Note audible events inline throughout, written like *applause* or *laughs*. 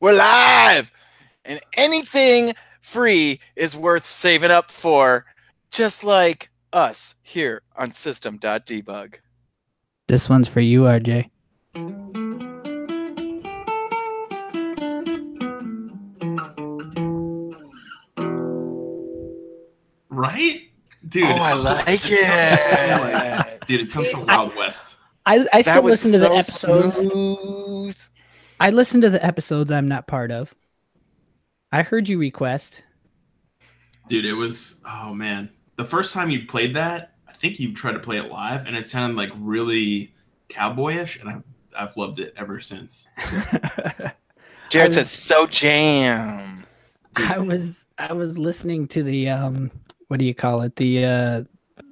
We're live. And anything free is worth saving up for, just like us here on system.debug. This one's for you, RJ. Right? Dude. Oh, I like *laughs* it. *laughs* Dude, it sounds so Wild West. I, I still listen to the so episodes. smooth. I listened to the episodes I'm not part of. I heard you request. Dude, it was oh man. The first time you played that, I think you tried to play it live and it sounded like really cowboyish and I've I've loved it ever since. So, *laughs* Jared I said, so jam. I was I was listening to the um what do you call it the uh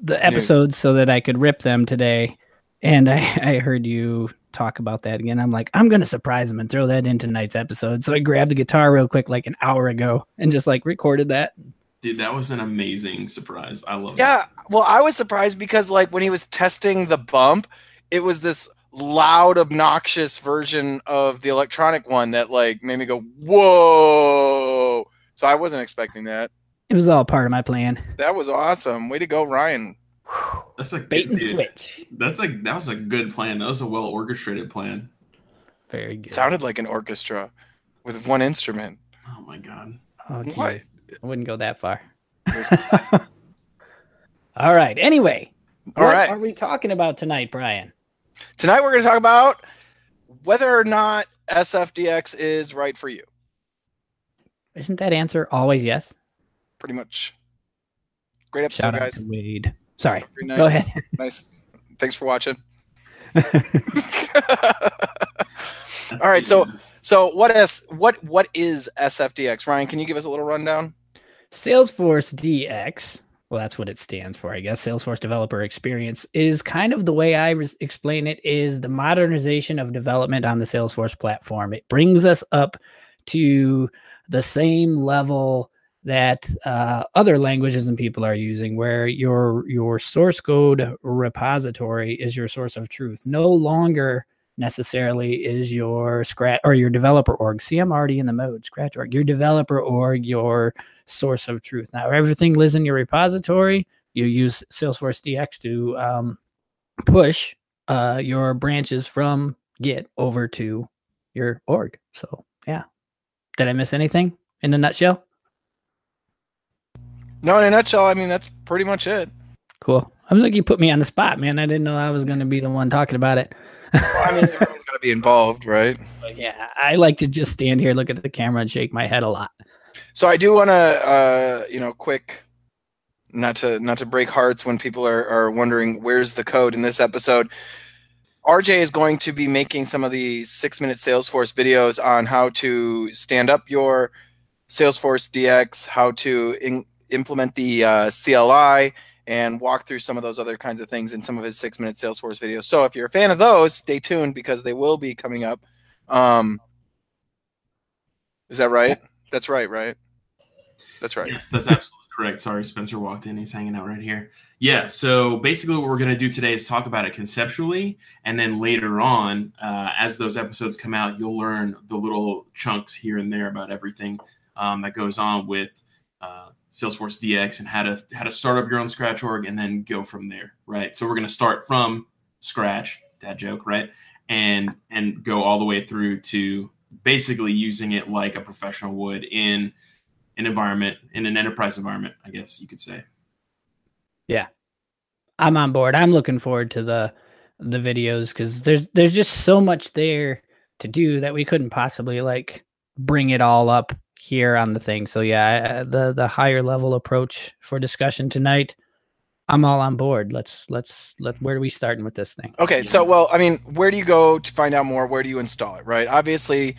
the episodes so that I could rip them today, and I *laughs* I heard you talk about that again. I'm like I'm gonna surprise him and throw that in tonight's episode. So I grabbed the guitar real quick like an hour ago and just like recorded that. dude, that was an amazing surprise. I love it. Yeah. Well, I was surprised because, like, when he was testing the bump, it was this loud, obnoxious version of the electronic one that, like, made me go, whoa. So I wasn't expecting that. It was all part of my plan. That was awesome. Way to go, Ryan. That's a Bait good and dude, switch. That's like that was a good plan. That was a well orchestrated plan. Very good. Sounded like an orchestra with one instrument. Oh my god. Oh, What? I wouldn't go that far. *laughs* All right. Anyway, All what right. are we talking about tonight, Brian? Tonight we're going to talk about whether or not SFDX is right for you. Isn't that answer always yes? Pretty much. Great episode, Shout out guys. to Wade. Sorry. Go ahead. *laughs* Nice. Thanks for watching. *laughs* *laughs* All right, so so what is what what is SFDX? Ryan, can you give us a little rundown? Salesforce DX, well, that's what it stands for, I guess. Salesforce Developer Experience is kind of the way I res- explain it is the modernization of development on the Salesforce platform. It brings us up to the same level that uh, other languages and people are using, where your your source code repository is your source of truth. No longer necessarily is your scratch or your developer org. See, I'm already in the mode scratch org. Your developer org, your source of truth. Now, everything lives in your repository. You use Salesforce DX to um, push uh, your branches from Git over to your org. So, yeah. Did I miss anything in a nutshell? No, in a nutshell, I mean that's pretty much it. Cool. I was like, you put me on the spot, man. I didn't know I was going to be the one talking about it. Well, I mean, *laughs* everyone's got to be involved, right? But yeah, I like to just stand here, look at the camera, and shake my head a lot. So I do want to, uh, you know, quick, not to not to break hearts when people are are wondering where's the code in this episode. RJ is going to be making some of the six minute Salesforce videos on how to stand up your Salesforce DX, how to in, implement the uh, CLI, and walk through some of those other kinds of things in some of his six minute Salesforce videos. So if you're a fan of those, stay tuned because they will be coming up. Um, is that right? That's right, right? That's right. Yes, that's absolutely correct. Sorry, Spencer walked in. He's hanging out right here. Yeah. So basically, what we're going to do today is talk about it conceptually, and then later on, uh, as those episodes come out, you'll learn the little chunks here and there about everything um, that goes on with uh, Salesforce DX and how to how to start up your own Scratch org, and then go from there. Right. So we're going to start from scratch. Dad joke, right? And and go all the way through to basically using it like a professional would in an environment in an enterprise environment i guess you could say Yeah. I'm on board. I'm looking forward to the the videos because there's there's just so much there to do that we couldn't possibly like bring it all up here on the thing. So yeah, the the higher level approach for discussion tonight, I'm all on board. Let's let's let mm-hmm. where are we starting with this thing? Okay, so well, I mean, where do you go to find out more? Where do you install it? Right. Obviously,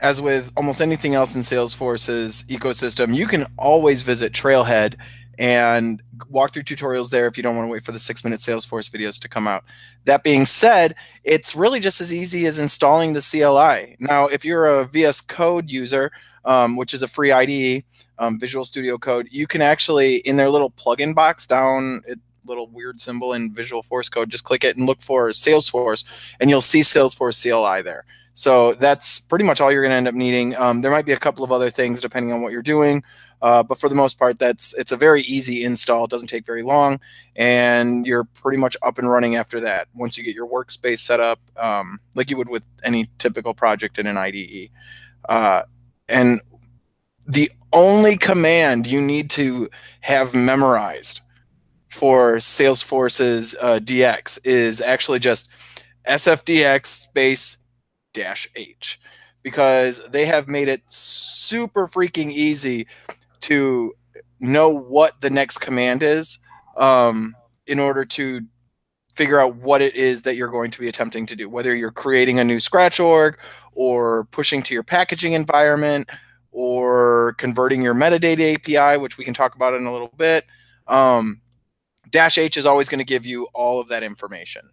as with almost anything else in Salesforce's ecosystem, you can always visit Trailhead and walk through tutorials there if you don't want to wait for the six minute Salesforce videos to come out. That being said, it's really just as easy as installing the CLI. Now, if you're a VS Code user, um, which is a free IDE, um, Visual Studio Code, you can actually, in their little plugin box down, it, little weird symbol in Visual Force Code, just click it and look for Salesforce, and you'll see Salesforce CLI there. So that's pretty much all you're going to end up needing. Um, there might be a couple of other things depending on what you're doing, uh, but for the most part, that's it's a very easy install. It doesn't take very long, and you're pretty much up and running after that. Once you get your workspace set up, um, like you would with any typical project in an IDE, uh, and the only command you need to have memorized for Salesforce's uh, DX is actually just SFDX space dash H because they have made it super freaking easy to know what the next command is um, in order to figure out what it is that you're going to be attempting to do, whether you're creating a new scratch org or pushing to your packaging environment or converting your metadata API, which we can talk about in a little bit. Um, Dash H is always going to give you all of that information.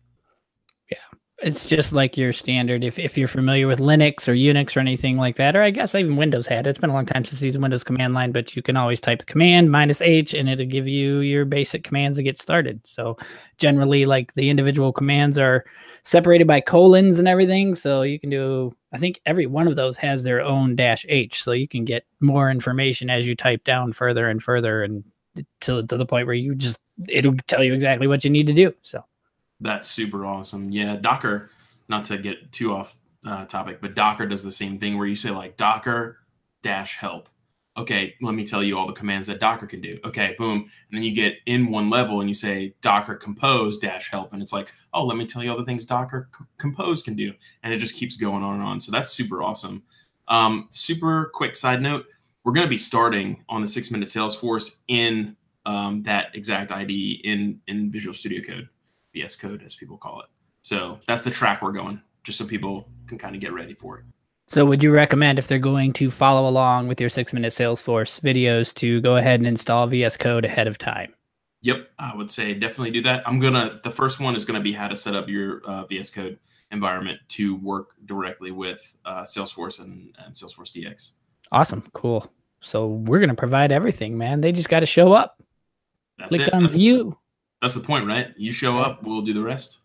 It's just like your standard. If, if you're familiar with Linux or Unix or anything like that, or I guess even Windows had it. It's been a long time since using Windows command line, but you can always type the command minus H and it'll give you your basic commands to get started. So generally, like the individual commands are separated by colons and everything. So you can do, I think every one of those has their own dash H. So you can get more information as you type down further and further and to, to the point where you just it'll tell you exactly what you need to do. So that's super awesome. Yeah, Docker. Not to get too off uh, topic, but Docker does the same thing where you say like Docker dash help. Okay, let me tell you all the commands that Docker can do. Okay, boom, and then you get in one level and you say Docker compose dash help, and it's like, oh, let me tell you all the things Docker c- compose can do, and it just keeps going on and on. So that's super awesome. Um, super quick side note: we're going to be starting on the six minute Salesforce in um, that exact ID in in Visual Studio Code, VS Code as people call it. So that's the track we're going, just so people can kind of get ready for it. So, would you recommend if they're going to follow along with your six minute Salesforce videos to go ahead and install VS Code ahead of time? Yep, I would say definitely do that. I'm gonna. The first one is gonna be how to set up your uh, VS Code environment to work directly with uh, Salesforce and, and Salesforce DX. Awesome, cool. So we're gonna provide everything, man. They just got to show up. That's click it. on That's, view. That's the point, right? You show up, we'll do the rest.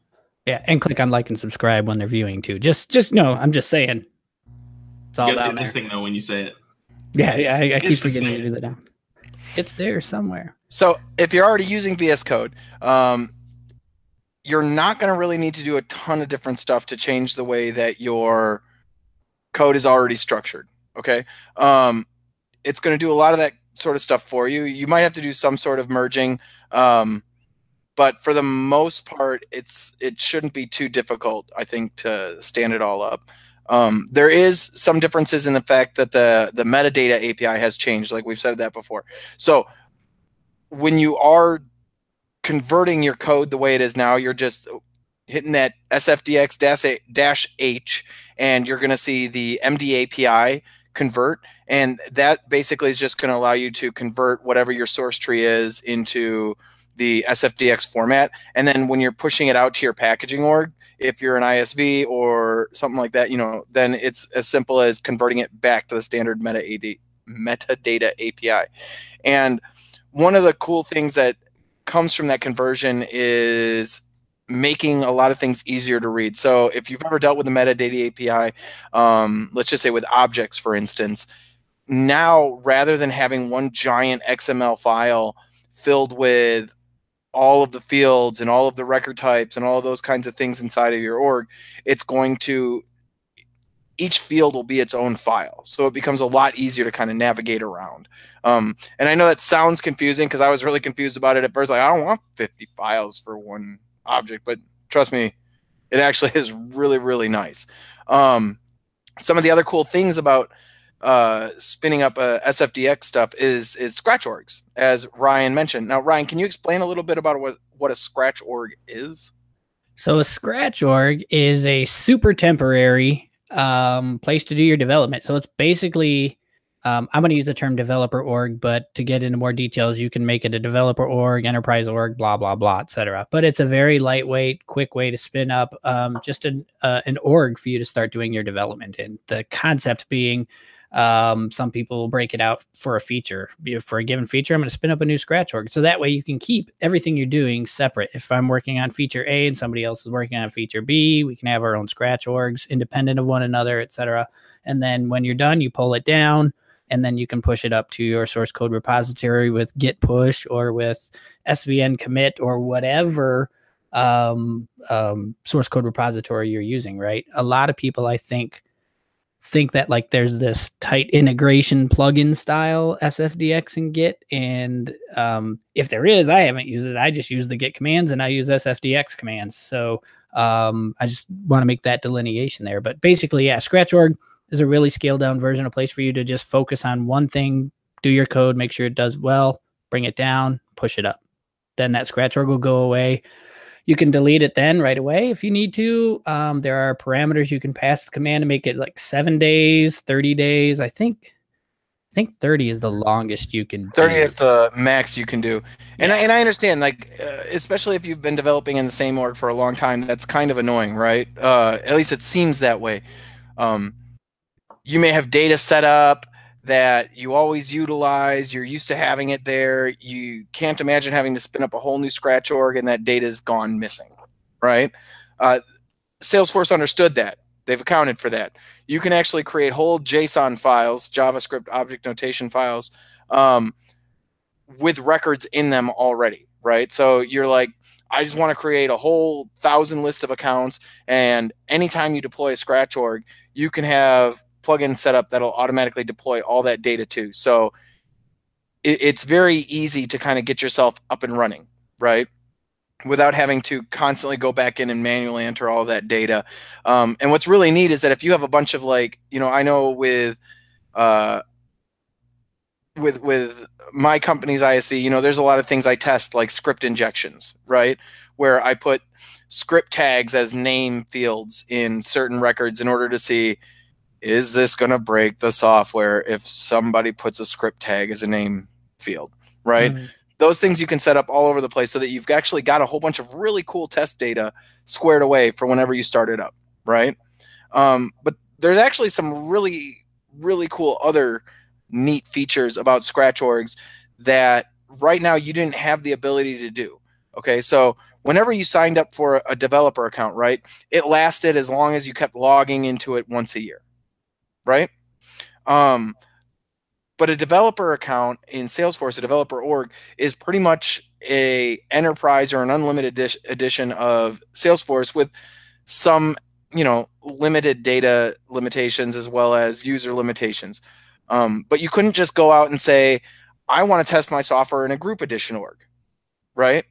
Yeah, and click on like and subscribe when they're viewing too. Just, just no, I'm just saying. It's all You gotta down do this there. thing though when you say it. Yeah, yeah, I, I keep forgetting to do that now. It's there somewhere. So if you're already using VS Code, um, you're not going to really need to do a ton of different stuff to change the way that your code is already structured. Okay, um, it's going to do a lot of that sort of stuff for you. You might have to do some sort of merging, um, but for the most part, it's it shouldn't be too difficult. I think to stand it all up. Um, there is some differences in the fact that the the metadata API has changed, like we've said that before. So when you are converting your code the way it is now, you're just hitting that SFDX dash H, and you're going to see the MD API convert, and that basically is just going to allow you to convert whatever your source tree is into the SFDX format. And then when you're pushing it out to your packaging org, if you're an ISV or something like that, you know, then it's as simple as converting it back to the standard meta AD, metadata API. And one of the cool things that comes from that conversion is making a lot of things easier to read. So if you've ever dealt with the metadata API, um, let's just say with objects, for instance, now rather than having one giant XML file filled with all of the fields and all of the record types and all those kinds of things inside of your org, it's going to each field will be its own file. So it becomes a lot easier to kind of navigate around. Um, and I know that sounds confusing because I was really confused about it at first. Like, I don't want 50 files for one object, but trust me, it actually *laughs* is really, really nice. Um, some of the other cool things about uh, spinning up uh, SFDX stuff is is scratch orgs, as Ryan mentioned. Now, Ryan, can you explain a little bit about what what a scratch org is? So a scratch org is a super temporary um, place to do your development. So it's basically um, I'm going to use the term developer org, but to get into more details, you can make it a developer org, enterprise org, blah blah blah, etc. But it's a very lightweight, quick way to spin up um, just an uh, an org for you to start doing your development in. The concept being Um, some people break it out for a feature. For a given feature, I'm going to spin up a new scratch org. So that way you can keep everything you're doing separate. If I'm working on feature A and somebody else is working on feature B, we can have our own scratch orgs independent of one another, etc. And then when you're done, you pull it down and then you can push it up to your source code repository with git push or with svn commit or whatever um, um, source code repository you're using right a lot of people i think think that like there's this tight integration plugin style sfdx and git and um, if there is i haven't used it i just use the git commands and i use sfdx commands so um, i just want to make that delineation there but basically yeah scratch org is a really scaled down version, a place for you to just focus on one thing, do your code, make sure it does well, bring it down, push it up. Then that scratch org will go away. You can delete it then right away if you need to. Um, there are parameters you can pass the command to make it like seven days, 30 days. I think I think 30 is the longest you can 30 do. is the max you can do. And yeah. I, and I understand like uh, especially if you've been developing in the same org for a long time that's kind of annoying, right? Uh, at least it seems that way. Um, you may have data set up that you always utilize you're used to having it there you can't imagine having to spin up a whole new scratch org and that data is gone missing right? Uh, salesforce understood that. They've accounted for that. You can actually create whole json files javascript object notation files um, with records in them already right? So you're like i just want to create a whole thousand list of accounts and anytime you deploy a scratch org you can have plugin setup that'll automatically deploy all that data to. So it, it's very easy to kind of get yourself up and running, right? Without having to constantly go back in and manually enter all that data. Um, and what's really neat is that if you have a bunch of like, you know, I know with uh, with with my company's ISV, you know, there's a lot of things I test like script injections, right? Where I put script tags as name fields in certain records in order to see is this going to break the software if somebody puts a script tag as a name field, right? Mm-hmm. Those things you can set up all over the place so that you've actually got a whole bunch of really cool test data squared away for whenever you start it up, right? Um, but there's actually some really, really cool other neat features about Scratch orgs that right now you didn't have the ability to do. Okay, so whenever you signed up for a developer account, right, it lasted as long as you kept logging into it once a year right? Um, but a developer account in Salesforce, a developer org, is pretty much a enterprise or an unlimited edition of Salesforce with some, you know, limited data limitations as well as user limitations. Um, but you couldn't just go out and say, I want to test my software in a group edition org, right?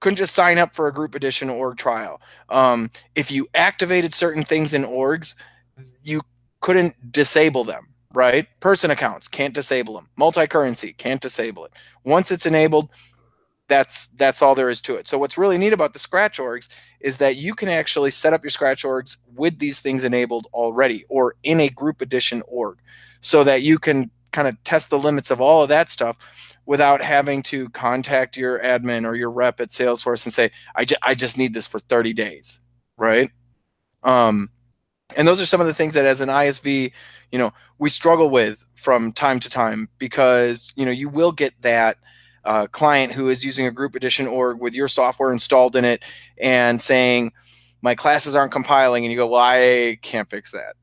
Couldn't just sign up for a group edition org trial. Um, if you activated certain things in orgs, you couldn't disable them, right? Person accounts can't disable them. Multi-currency can't disable it. Once it's enabled, that's that's all there is to it. So what's really neat about the Scratch orgs is that you can actually set up your Scratch orgs with these things enabled already or in a group edition org so that you can kind of test the limits of all of that stuff without having to contact your admin or your rep at Salesforce and say, I, ju- I just need this for 30 days, right? Um, and those are some of the things that as an isv you know we struggle with from time to time because you know you will get that uh, client who is using a group edition org with your software installed in it and saying my classes aren't compiling and you go well i can't fix that.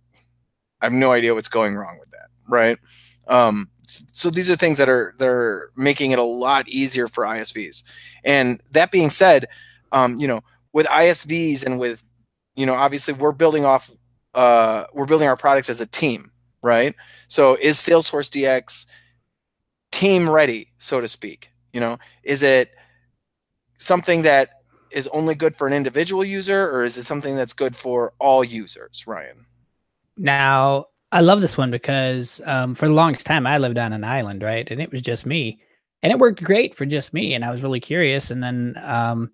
I have no idea what's going wrong with that right? Um, so these are things that are they're making it a lot easier for isvs and that being said um, you know with isvs and with you know obviously we're building off uh, we're building our product as a team, right? So is Salesforce DX team ready, so to speak? You know, is it something that is only good for an individual user, or is it something that's good for all users, Ryan? Now, I love this one because um, for the longest time I lived on an island, right, and it was just me, and it worked great for just me, and I was really curious, and then um,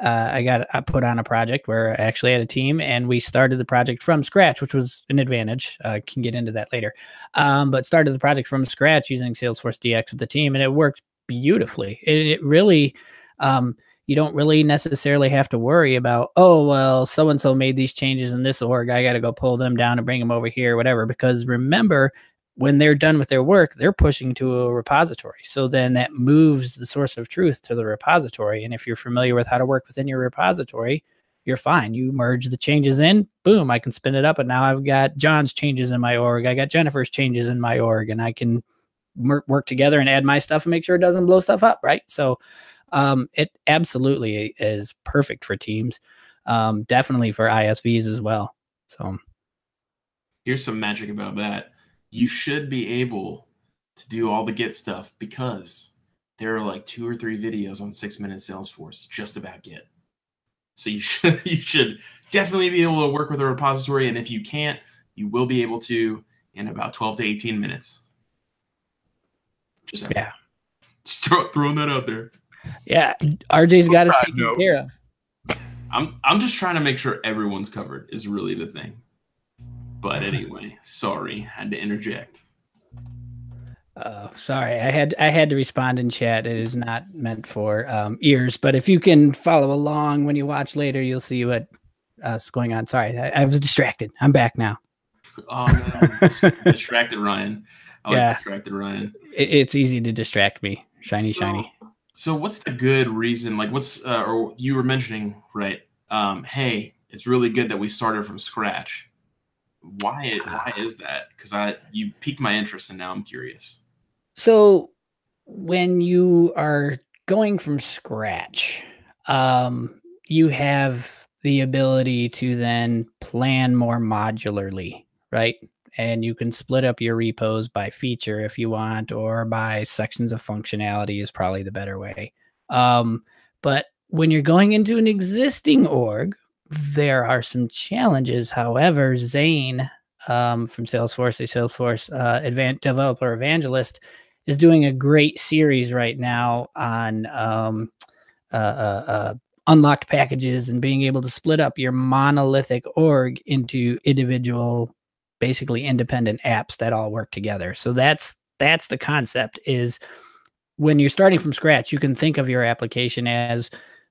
uh, I got I put on a project where I actually had a team and we started the project from scratch, which was an advantage. I uh, can get into that later. Um, but started the project from scratch using Salesforce DX with the team and it worked beautifully. It, it really, um, you don't really necessarily have to worry about, oh, well, so and so made these changes in this org. I got to go pull them down and bring them over here, whatever. Because remember, when they're done with their work, they're pushing to a repository. So then that moves the source of truth to the repository. And if you're familiar with how to work within your repository, you're fine. You merge the changes in, boom, I can spin it up. And now I've got John's changes in my org. I got Jennifer's changes in my org, and I can work together and add my stuff and make sure it doesn't blow stuff up. Right. So, um, it absolutely is perfect for teams. Um, definitely for ISVs as well. So here's some magic about that. You should be able to do all the Git stuff because there are like two or three videos on six minute Salesforce just about Git. So you *laughs* should you should definitely be able to work with a repository, and if you can't, you will be able to in about 12 to 18 minutes. Just yeah, just throw, throwing that out there. Yeah, RJ's got us taken care of. I'm I'm just trying to make sure everyone's covered is really the thing. But *laughs* anyway, sorry, had to interject. Uh, sorry, I had I had to respond in chat. It is not meant for um, ears, but if you can follow along when you watch later, you'll see what uh, going on. Sorry, I, I, was distracted. I'm back now. Oh *laughs* distracted Ryan. I yeah. distracted Ryan. It, it's easy to distract me. Shiny, so, shiny. So what's the good reason? Like what's uh, or you were mentioning, right? Um, hey, it's really good that we started from scratch. Why why is that? Because I you piqued my interest and now I'm curious. So when you are going from scratch, um, you have the ability to then plan more modularly, right? and you can split up your repos by feature if you want or by sections of functionality is probably the better way um, but when you're going into an existing org there are some challenges however Zayne um, from salesforce a salesforce uh, developer evangelist is doing a great series right now on um, uh, uh, uh, unlocked packages and being able to split up your monolithic org into individual basically independent apps that all work together. So that's that's the concept is when you're starting from scratch, you can think of your application as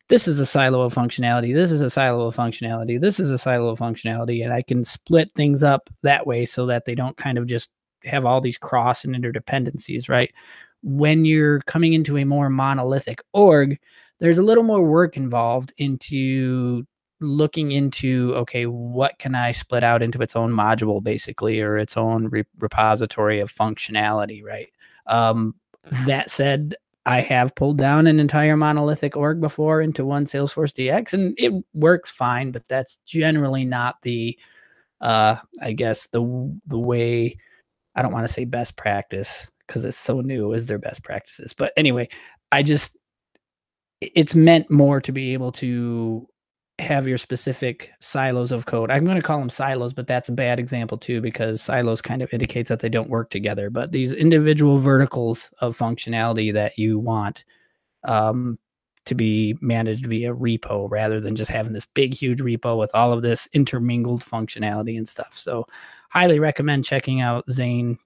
this is a silo of functionality, this is a silo of functionality, this is a silo of functionality, and I can split things up that way so that they don't kind of just have all these cross and interdependencies, right? When you're coming into a more monolithic org, there's a little more work involved into looking into okay what can i split out into its own module basically or its own re- repository of functionality right um, *laughs* that said i have pulled down an entire monolithic org before into one salesforce dx and it works fine but that's generally not the uh, i guess the the way i don't want to say best practice because it's so new is their best practices but anyway i just it's meant more to be able to have your specific silos of code. I'm going to call them silos, but that's a bad example too because silos kind of indicates that they don't work together. But these individual verticals of functionality that you want um, to be managed via repo rather than just having this big, huge repo with all of this intermingled functionality and stuff. So, highly recommend checking out Zayne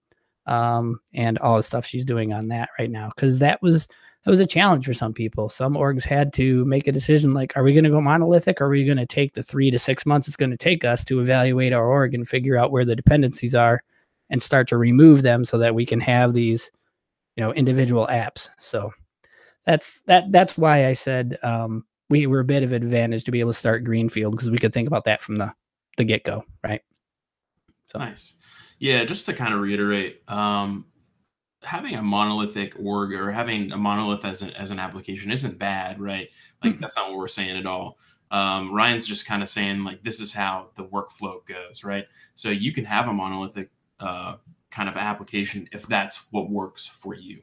um, and all the stuff she's doing on that right now because that was that was a challenge for some people. Some orgs had to make a decision like, are we going to go monolithic? Or are we going to take the three to six months it's going to take us to evaluate our org and figure out where the dependencies are and start to remove them so that we can have these, you know, individual apps. So that's that. That's why I said um, we were a bit of advantage to be able to start greenfield because we could think about that from the the get go, right? So nice. Yeah, just to kind of reiterate, um, having a monolithic org or having a monolith as an, as an application isn't bad, right? Like mm-hmm. that's not what we're saying at all. Um, Ryan's just kind of saying like this is how the workflow goes, right? So you can have a monolithic uh, kind of application if that's what works for you.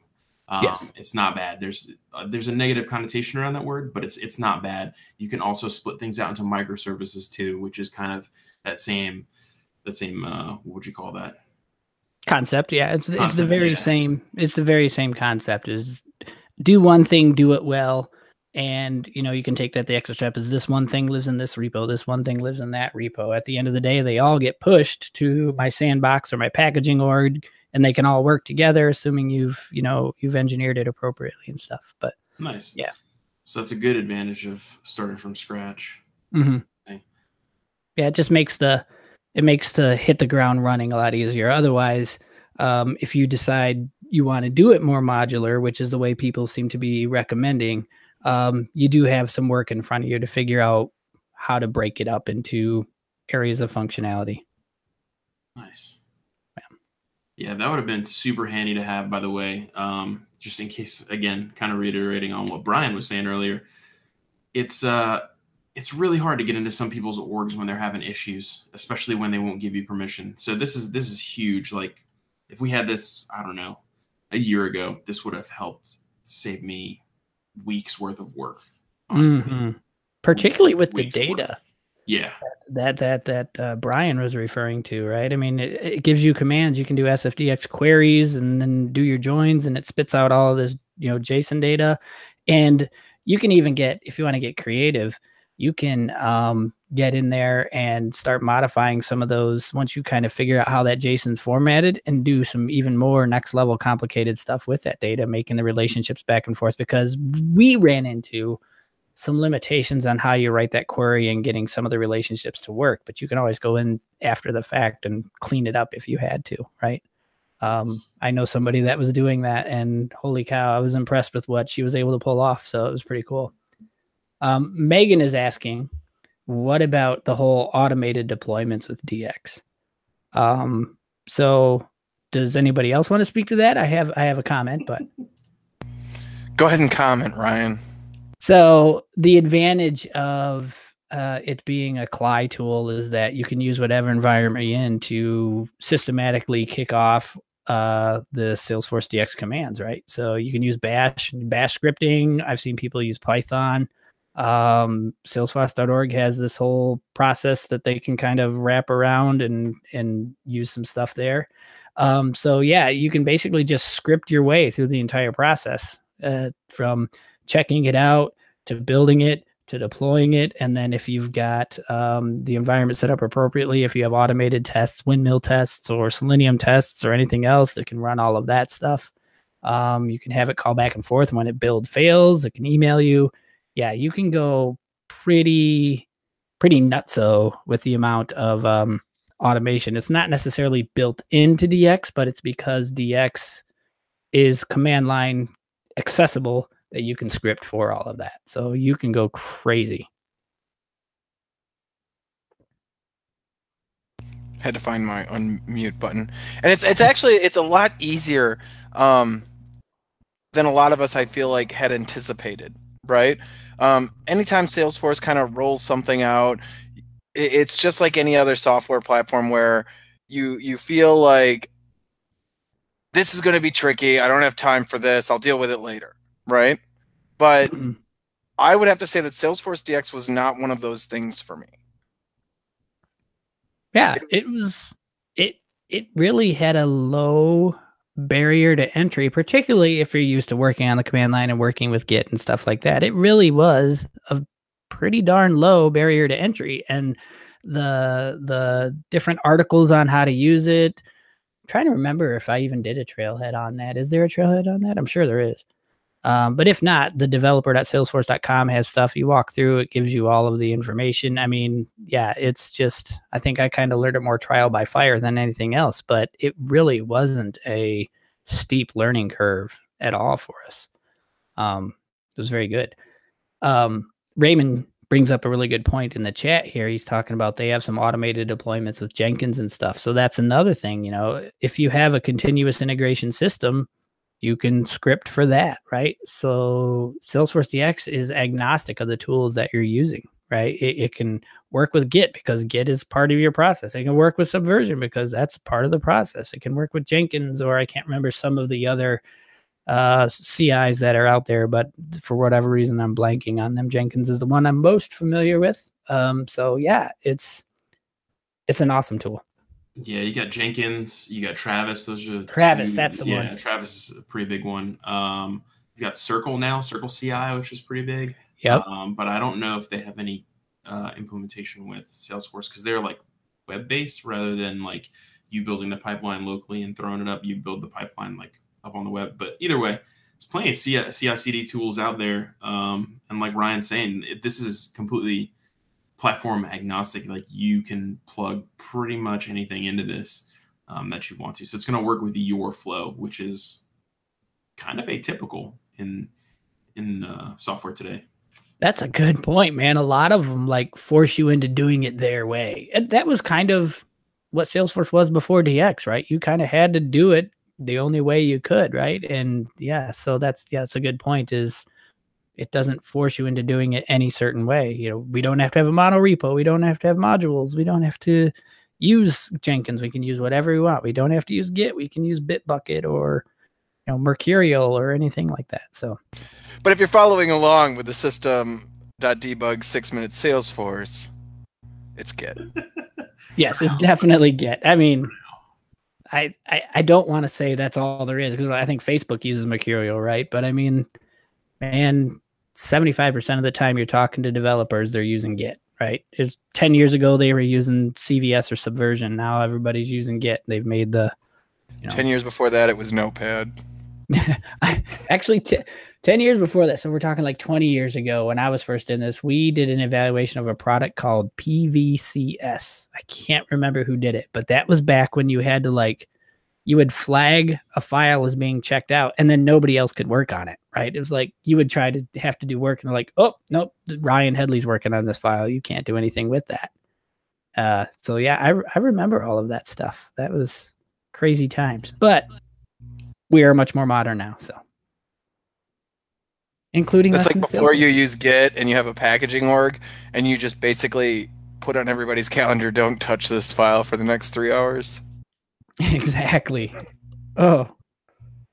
Um, yes. It's not bad. There's uh, there's a negative connotation around that word, but it's it's not bad. You can also split things out into microservices too, which is kind of that same that same uh, what would you call that? Concept yeah it's concept, it's the very yeah. same it's the very same concept is do one thing do it well and you know you can take that the extra step is this one thing lives in this repo this one thing lives in that repo at the end of the day they all get pushed to my sandbox or my packaging org and they can all work together assuming you've you know you've engineered it appropriately and stuff but nice yeah So that's a good advantage of starting from scratch. Mm-hmm. Okay. Yeah, it just makes the it makes the hit the ground running a lot easier. Otherwise, um, if you decide you want to do it more modular, which is the way people seem to be recommending, um, you do have some work in front of you to figure out how to break it up into areas of functionality. Nice. Yeah, yeah that would have been super handy to have, by the way. Um, just in case, again, kind of reiterating on what Brian was saying earlier. It's uh, it's really hard to get into some people's orgs when they're having issues, especially when they won't give you permission. So this is this is huge. Like if we had this, I don't know, a year ago, this would have helped save me weeks worth of work. Mm-hmm. Particularly with the data. Yeah. that that that uh, Brian was referring to, right? I mean, it, it gives you commands. You can do SFDX queries and then do your joins, and it spits out all of this, you know, JSON data. And you can even get, if you want to get creative, you can um, get in there and start modifying some of those once you kind of figure out how that JSON's formatted, and do some even more next level complicated stuff with that data, making the relationships back and forth. Because we ran into some limitations on how you write that query and getting some of the relationships to work, but you can always go in after the fact and clean it up if you had to, right? Um, I know somebody that was doing that, and holy cow, I was impressed with what she was able to pull off. So it was pretty cool. Um, Megan is asking, what about the whole automated deployments with DX? Um, so does anybody else want to speak to that? I have I have a comment, but Go ahead and comment, Ryan. So the advantage of uh, it being a CLI tool is that you can use whatever environment you're in to systematically kick off uh, the Salesforce DX commands, right? So you can use Bash, Bash scripting. I've seen people use Python. Um, Salesforce.org has this whole process that they can kind of wrap around and and use some stuff there. Um, so yeah, you can basically just script your way through the entire process uh, from checking it out to building it to deploying it. And then if you've got um, the environment set up appropriately if you have automated tests windmill tests or selenium tests or anything else that can run all of that stuff um, you can have it call back and forth. When it build fails it can email you yeah you can go pretty pretty nutso with the amount of um, automation it's not necessarily built into dx but it's because dx is command line accessible that you can script for all of that. So you can go crazy. Had to find my unmute button, and it's it's actually it's a lot easier um, than a lot of us I feel like had anticipated. Right? Um, anytime Salesforce kind of rolls something out, it's just like any other software platform where you you feel like this is going to be tricky. I don't have time for this. I'll deal with it later. Right? But Mhm. I would have to say that Salesforce DX was not one of those things for me. Yeah, it was it it really had a low barrier to entry, particularly if you're used to working on the command line and working with Git and stuff like that. It really was a pretty darn low barrier to entry and the the different articles on how to use it. I'm trying to remember if I even did a trailhead on that. Is there a trailhead on that? I'm sure there is. Um, but if not, the developer.salesforce.com has stuff you walk through. It gives you all of the information. I mean, yeah, it's just, I think I kind of learned it more trial by fire than anything else, but it really wasn't a steep learning curve at all for us. Um, it was very good. Um, Raymond brings up a really good point in the chat here. He's talking about they have some automated deployments with Jenkins and stuff. So that's another thing, you know, if you have a continuous integration system, you can script for that, right? So Salesforce DX is agnostic of the tools that you're using, right? It, it, can work with Git because Git is part of your process. It can work with Subversion because that's part of the process. It can work with Jenkins, or I can't remember some of the other uh, CIs that are out there, but for whatever reason, I'm blanking on them. Jenkins is the one I'm most familiar with. Um, so yeah, it's it's an awesome tool. Yeah, you got Jenkins, you got Travis. Those are the Travis, two- that's the yeah, one. Travis is a pretty big one. Um, you got Circle now, Circle CI, which is pretty big. Yep. Um, but I don't know if they have any uh, implementation with Salesforce because they're like web based rather than like you building the pipeline locally and throwing it up. You build the pipeline like up on the web. But either way, there's plenty of CI/CD tools out there, um, and like Ryan's saying, it, this is completely platform agnostic. Like you can plug pretty much anything into this um, that you want to. So it's going to work with your flow, which is kind of atypical in in uh, software today. That's a good point, man. A lot of them like force you into doing it their way. And that was kind of what Salesforce was before DX, right? You kind of had to do it the only way you could, right? And yeah, so that's yeah, that's a good point. Is it doesn't force you into doing it any certain way. You know, we don't have to have a mono repo. We don't have to have modules. We don't have to use Jenkins. We can use whatever we want. We don't have to use Git. We can use Bitbucket or you know Mercurial or anything like that. So, but if you're following along with the system.debug six minute Salesforce, it's Git. *laughs* yes, it's definitely Git. I mean, I, I, I don't want to say that's all there is because I think Facebook uses Mercurial, right? But I mean, man, 75% of the time you're talking to developers, they're using Git, right? It's 10 years ago, they were using CVS or Subversion. Now everybody's using Git. They've made the. You know, 10 years before that, it was Notepad. *laughs* Actually, t- 10 years before that, so we're talking like 20 years ago when I was first in this, we did an evaluation of a product called PVCS. I can't remember who did it, but that was back when you had to like, you would flag a file as being checked out and then nobody else could work on it, right? It was like you would try to have to do work and like, oh, nope, Ryan Headley's working on this file. You can't do anything with that. Uh, so yeah, I, I remember all of that stuff. That was crazy times, but we are much more modern now. So including it's like before you use git and you have a packaging org and you just basically put on everybody's calendar don't touch this file for the next three hours. *laughs* Exactly. Oh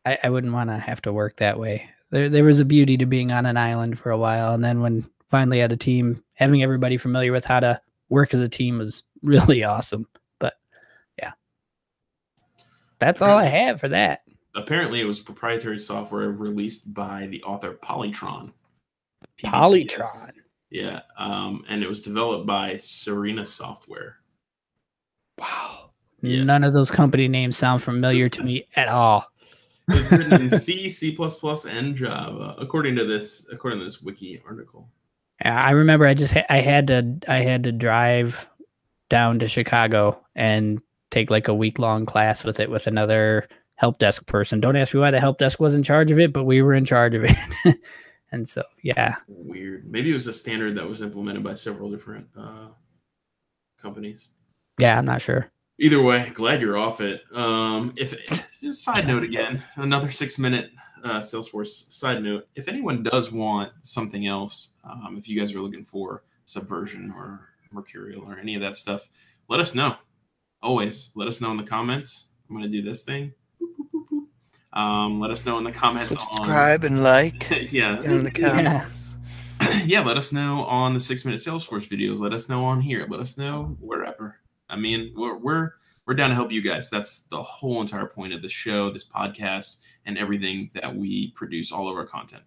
i, I wouldn't want to have to work that way. There, there was a beauty to being on an island for a while and then when finally had a team having everybody familiar with how to work as a team was *laughs* really awesome but yeah. That's all i have for that apparently it was proprietary software released by the author Polytron. PVCS. Polytron. Yeah, um, and it was developed by Serena Software. Wow. Yeah. None of those company names sound familiar to me at all. it was written in *laughs* C, C++, and Java, according to this according to this wiki article. Yeah, I remember I just ha- I had to I had to drive down to Chicago and take like a week long class with it with another help desk person. Don't ask me why the help desk was in charge of it, but we were in charge of it. *laughs* and so, yeah. Weird. Maybe it was a standard that was implemented by several different uh, companies. Yeah, I'm not sure. Either way, glad you're off it. Um, if just side note again, another six minute uh, Salesforce side note. If anyone does want something else, um, if you guys are looking for Subversion or Mercurial or any of that stuff, let us know. Always let us know in the comments. I'm going to do this thing. Um, let us know in the comments. Subscribe on, and like. *laughs* yeah. In the comments. Yeah. *clears throat* yeah, let us know on the six minute Salesforce videos. Let us know on here. Let us know wherever. I mean, we're we're we're down to help you guys. That's the whole entire point of the show, this podcast, and everything that we produce, all of our content.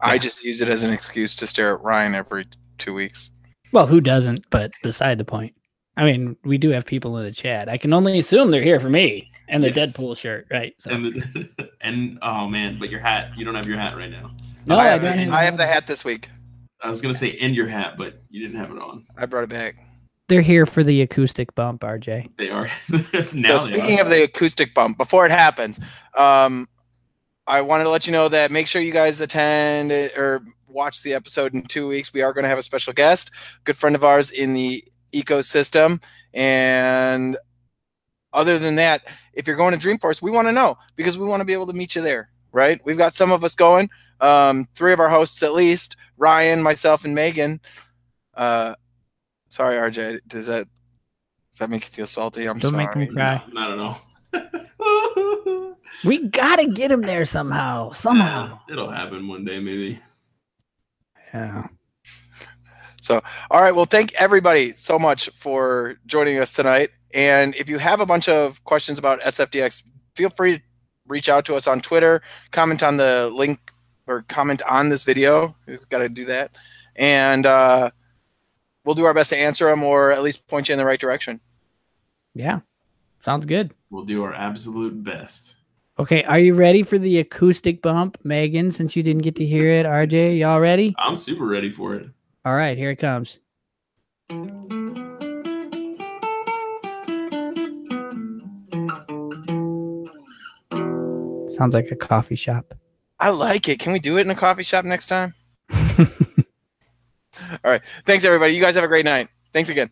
I just use it as an excuse to stare at Ryan every two weeks. Well, who doesn't? But beside the point. I mean, we do have people in the chat. I can only assume they're here for me and the yes. Deadpool shirt, right? So. And, the, *laughs* and oh man, but your hat, you don't have your hat right now. No, I, have, I have the hat this week. I was gonna say and your hat, but you didn't have it on. I brought it back. They're here for the acoustic bump, RJ. They are. *laughs* now so speaking are. of the acoustic bump, before it happens, um, I wanted to let you know that make sure you guys attend or watch the episode in two weeks. We are going to have a special guest, good friend of ours in the ecosystem. And other than that, if you're going to Dreamforce, we want to know because we want to be able to meet you there, right? We've got some of us going, um, three of our hosts at least, Ryan, myself, and Megan. Uh, sorry, RJ. Does that does that make you feel salty? I'm Don't sorry. make me cry. No, I don't know. we gotta get him there somehow. Somehow. Yeah, it'll happen one day, maybe. Yeah. So, all right. Well, thank everybody so much for joining us tonight. And if you have a bunch of questions about SFDX, feel free to reach out to us on Twitter, comment on the link or comment on this video. You've got to do that. And uh, we'll do our best to answer them or at least point you in the right direction. Yeah. Sounds good. We'll do our absolute best. Okay, are you ready for the acoustic bump, Megan? Since you didn't get to hear it, RJ, y'all ready? I'm super ready for it. All right, here it comes. Sounds like a coffee shop. I like it. Can we do it in a coffee shop next time? *laughs* All right. Thanks, everybody. You guys have a great night. Thanks again.